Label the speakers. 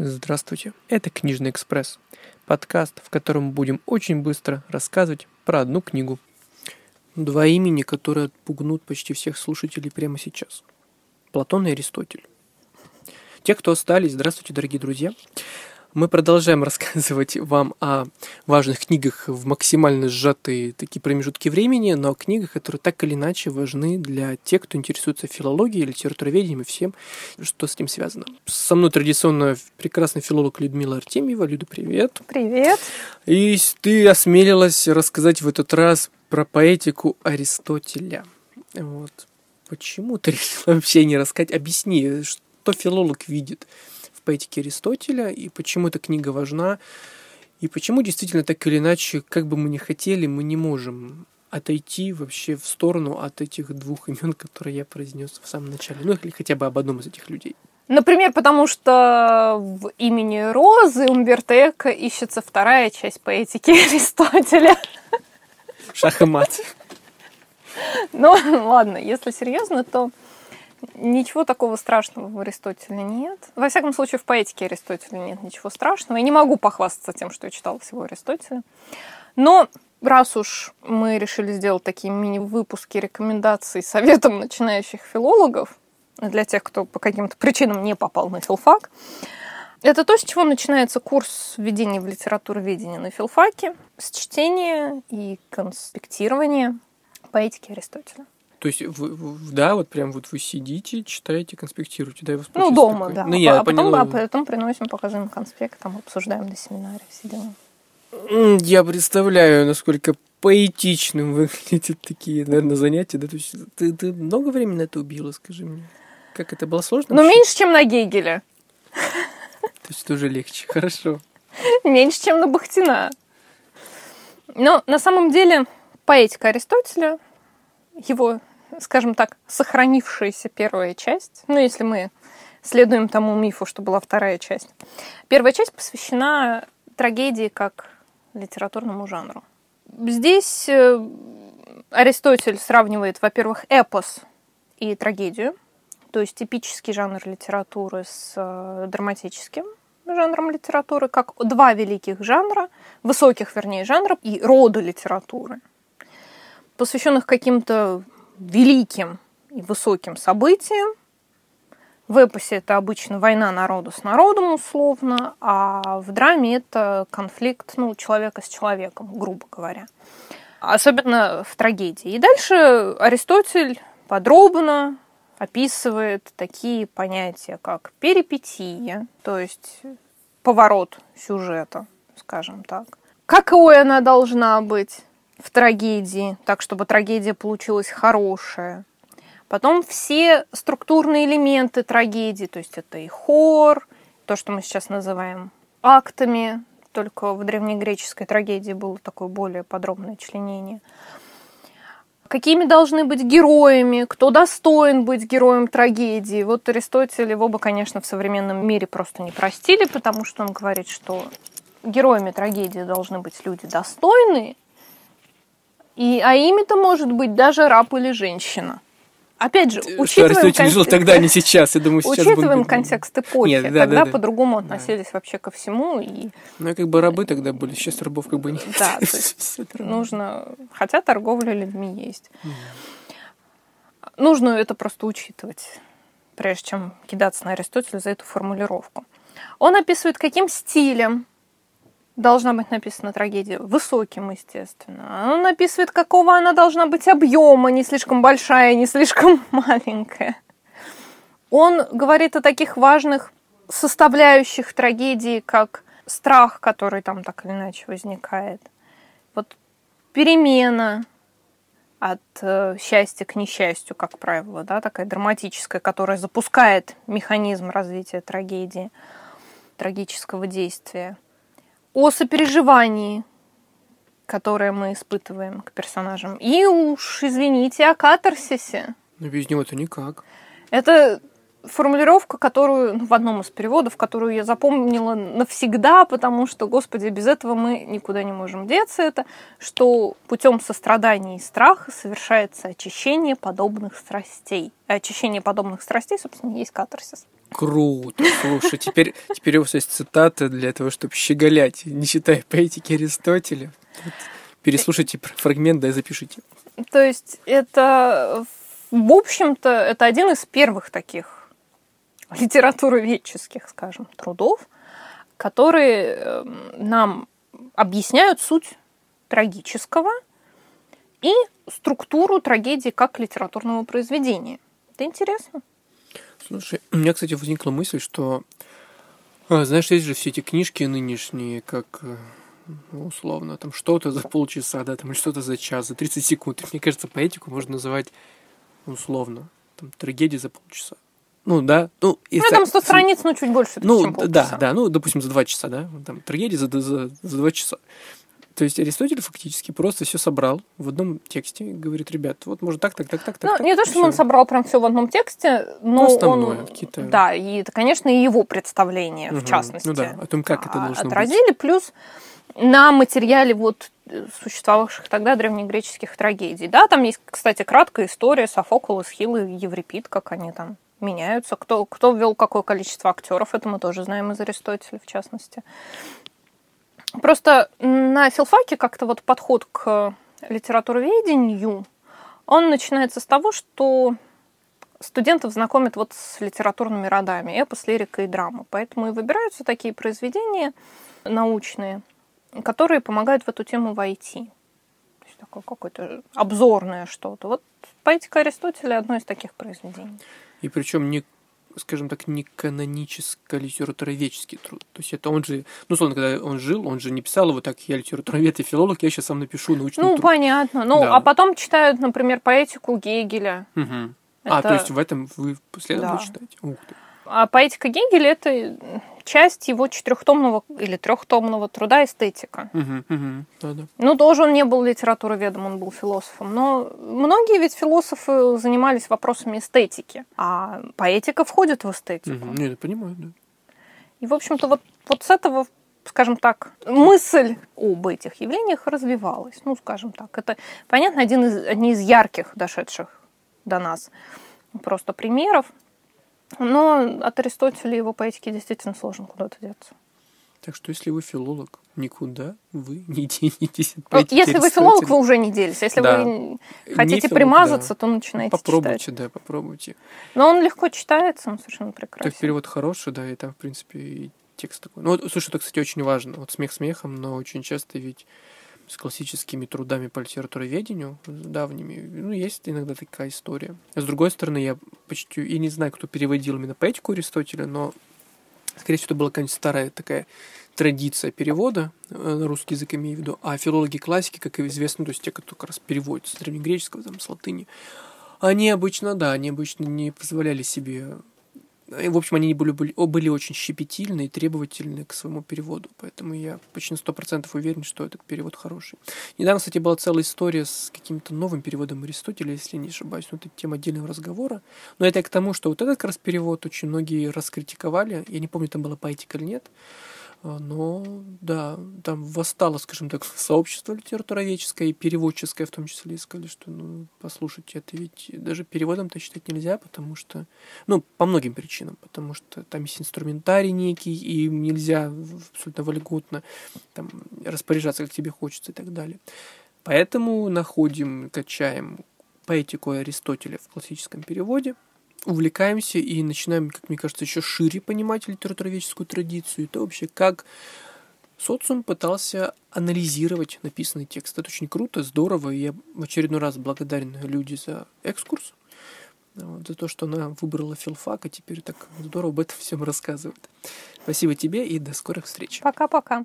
Speaker 1: Здравствуйте, это «Книжный экспресс», подкаст, в котором будем очень быстро рассказывать про одну книгу. Два имени, которые отпугнут почти всех слушателей прямо сейчас. Платон и Аристотель. Те, кто остались, здравствуйте, дорогие друзья. Мы продолжаем рассказывать вам о важных книгах в максимально сжатые такие промежутки времени, но о книгах, которые так или иначе важны для тех, кто интересуется филологией, литературоведением и всем, что с этим связано. Со мной традиционно прекрасный филолог Людмила Артемьева. Люда, привет.
Speaker 2: Привет.
Speaker 1: И ты осмелилась рассказать в этот раз про поэтику Аристотеля. Вот. Почему ты решила вообще не рассказать? Объясни, что филолог видит поэтики Аристотеля, и почему эта книга важна, и почему действительно так или иначе, как бы мы ни хотели, мы не можем отойти вообще в сторону от этих двух имен, которые я произнес в самом начале. Ну, или хотя бы об одном из этих людей.
Speaker 2: Например, потому что в имени Розы Умберто Эко ищется вторая часть поэтики Аристотеля.
Speaker 1: Шах и мат.
Speaker 2: Ну, ладно, если серьезно, то Ничего такого страшного в Аристотеле нет. Во всяком случае, в поэтике Аристотеля нет ничего страшного. Я не могу похвастаться тем, что я читала всего Аристотеля. Но раз уж мы решили сделать такие мини-выпуски рекомендаций советом начинающих филологов, для тех, кто по каким-то причинам не попал на филфак, это то, с чего начинается курс введения в литературоведение на филфаке, с чтения и конспектирования поэтики Аристотеля.
Speaker 1: То есть, вы, да, вот прям вот вы сидите, читаете, конспектируете, да, и вас
Speaker 2: Ну, дома, такой... да. Ну, я а, потом, а потом приносим, показываем конспект, там обсуждаем на семинаре все дела.
Speaker 1: Я представляю, насколько поэтичным выглядят такие, наверное, занятия. Да? То есть ты, ты много времени на это убила, скажи мне? Как это было сложно?
Speaker 2: Ну, меньше, чем на Гегеля.
Speaker 1: То есть тоже легче, хорошо.
Speaker 2: Меньше, чем на Бахтина. Но на самом деле поэтика Аристотеля, его скажем так, сохранившаяся первая часть, ну, если мы следуем тому мифу, что была вторая часть. Первая часть посвящена трагедии как литературному жанру. Здесь э, Аристотель сравнивает, во-первых, эпос и трагедию, то есть типический жанр литературы с э, драматическим жанром литературы, как два великих жанра, высоких, вернее, жанра и рода литературы, посвященных каким-то великим и высоким событием. В эпосе это обычно война народа с народом условно, а в драме это конфликт ну, человека с человеком, грубо говоря. Особенно в трагедии. И дальше Аристотель подробно описывает такие понятия, как перипетия, то есть поворот сюжета, скажем так. Какой она должна быть? В трагедии, так чтобы трагедия получилась хорошая. Потом все структурные элементы трагедии, то есть это и хор, то, что мы сейчас называем актами, только в древнегреческой трагедии было такое более подробное членение. Какими должны быть героями, кто достоин быть героем трагедии. Вот Аристотель его бы, конечно, в современном мире просто не простили, потому что он говорит, что героями трагедии должны быть люди достойные, и, а ими-то может быть даже раб или женщина. Опять же,
Speaker 1: учитываем... Что контекст... тогда, а не сейчас, я думаю, сейчас...
Speaker 2: Учитываем будет... контекст эпохи, Нет, да, тогда да, по-другому да. относились вообще ко всему. И...
Speaker 1: Ну, и как бы рабы тогда были, сейчас рабов как бы нет.
Speaker 2: Да, то есть нужно... Хотя торговля людьми есть. Нужно это просто учитывать, прежде чем кидаться на Аристотеля за эту формулировку. Он описывает, каким стилем должна быть написана трагедия? Высоким, естественно. Он описывает, какого она должна быть объема, не слишком большая, не слишком маленькая. Он говорит о таких важных составляющих трагедии, как страх, который там так или иначе возникает. Вот перемена от э, счастья к несчастью, как правило, да, такая драматическая, которая запускает механизм развития трагедии, трагического действия о сопереживании, которое мы испытываем к персонажам. И уж, извините, о катарсисе.
Speaker 1: Но без него это никак.
Speaker 2: Это формулировка, которую ну, в одном из переводов, которую я запомнила навсегда, потому что, господи, без этого мы никуда не можем деться, это что путем сострадания и страха совершается очищение подобных страстей. А очищение подобных страстей, собственно, есть катарсис.
Speaker 1: Круто. Слушай, теперь, теперь у вас есть цитата для того, чтобы щеголять, не читая поэтики Аристотеля. Вот, переслушайте фрагмент, да и запишите.
Speaker 2: То есть это, в общем-то, это один из первых таких литературоведческих, скажем, трудов, которые эм, нам объясняют суть трагического и структуру трагедии как литературного произведения. Это интересно.
Speaker 1: Слушай, у меня, кстати, возникла мысль, что, а, знаешь, есть же все эти книжки нынешние, как э, ну, условно, там что-то за полчаса, да, там, что-то за час, за 30 секунд. И мне кажется, поэтику можно называть условно, там, трагедия за полчаса. Ну, да. Ну,
Speaker 2: и ну там 100 страниц, ну, чуть больше,
Speaker 1: ну,
Speaker 2: чем.
Speaker 1: Да, да, ну, допустим, за два часа, да, там, трагедия за, за, за два часа. То есть Аристотель фактически просто все собрал в одном тексте и говорит, ребят, вот может так, так, так, так,
Speaker 2: ну,
Speaker 1: так.
Speaker 2: Не
Speaker 1: так,
Speaker 2: то, что он собрал прям все в одном тексте, но
Speaker 1: ну, Основное,
Speaker 2: он,
Speaker 1: какие-то...
Speaker 2: да, и это, конечно, и его представление
Speaker 1: угу.
Speaker 2: в частности.
Speaker 1: Ну да, о том, как это должно
Speaker 2: отразили,
Speaker 1: быть.
Speaker 2: плюс на материале вот э, существовавших тогда древнегреческих трагедий. Да, там есть, кстати, краткая история Софокл, Эсхил и Еврипид, как они там меняются. Кто, кто ввел какое количество актеров, это мы тоже знаем из Аристотеля, в частности. Просто на филфаке как-то вот подход к литературоведению, он начинается с того, что студентов знакомят вот с литературными родами, эпос, лирика и драма. Поэтому и выбираются такие произведения научные, которые помогают в эту тему войти. Такое какое-то обзорное что-то. Вот поэтика Аристотеля одно из таких произведений.
Speaker 1: И причем не скажем так, не канонический литературоведческий труд. То есть это он же, ну, условно, когда он жил, он же не писал его так, я литературовед и филолог, я сейчас сам напишу научный
Speaker 2: ну,
Speaker 1: труд.
Speaker 2: Ну, понятно. Ну, да. а потом читают, например, поэтику Гегеля.
Speaker 1: Угу. Это... А, то есть в этом вы последовательно да. читаете? Ух ты.
Speaker 2: А поэтика Гегеля – это часть его четырехтомного или трехтомного труда «Эстетика».
Speaker 1: Угу, угу, да, да.
Speaker 2: Ну, тоже он не был литературоведом, он был философом. Но многие ведь философы занимались вопросами эстетики, а поэтика входит в эстетику.
Speaker 1: Угу, нет, я понимаю, да.
Speaker 2: И, в общем-то, вот, вот с этого скажем так, мысль об этих явлениях развивалась. Ну, скажем так, это, понятно, один из, одни из ярких дошедших до нас просто примеров. Но от Аристотеля его поэтики действительно сложно куда-то деться.
Speaker 1: Так что если вы филолог, никуда вы не денетесь от
Speaker 2: ну, Если вы филолог, вы уже не делись. Если да. вы хотите филолог, примазаться, да. то начинайте
Speaker 1: попробуйте,
Speaker 2: читать.
Speaker 1: да, попробуйте.
Speaker 2: Но он легко читается, он совершенно прекрасен.
Speaker 1: Так перевод хороший, да, и там, в принципе, и текст такой. Ну, вот, слушай, это, кстати, очень важно. Вот смех смехом, но очень часто ведь с классическими трудами по литературоведению, давними, ну, есть иногда такая история. С другой стороны, я почти, я не знаю, кто переводил именно поэтику Аристотеля, но, скорее всего, это была какая-нибудь старая такая традиция перевода э, на русский язык, имею в виду. А филологи классики, как известно, то есть те, кто как раз переводят с древнегреческого, там, с латыни, они обычно, да, они обычно не позволяли себе в общем, они были, были, были очень щепетильны и требовательны к своему переводу, поэтому я почти на сто процентов уверен, что этот перевод хороший. Недавно, кстати, была целая история с каким-то новым переводом Аристотеля, если не ошибаюсь, но это тема отдельного разговора. Но это к тому, что вот этот как раз перевод очень многие раскритиковали, я не помню, там была поэтика или нет, но да, там восстало, скажем так, сообщество литературоведческое и переводческое в том числе, и сказали, что, ну, послушайте, это ведь даже переводом-то считать нельзя, потому что, ну, по многим причинам, потому что там есть инструментарий некий, и нельзя абсолютно вольготно там, распоряжаться, как тебе хочется и так далее. Поэтому находим, качаем поэтику Аристотеля в классическом переводе – увлекаемся и начинаем, как мне кажется, еще шире понимать литературоведческую традицию. Это вообще как социум пытался анализировать написанный текст. Это очень круто, здорово, и я в очередной раз благодарен люди за экскурс, вот, за то, что она выбрала филфак, и теперь так здорово об этом всем рассказывает. Спасибо тебе и до скорых встреч.
Speaker 2: Пока-пока.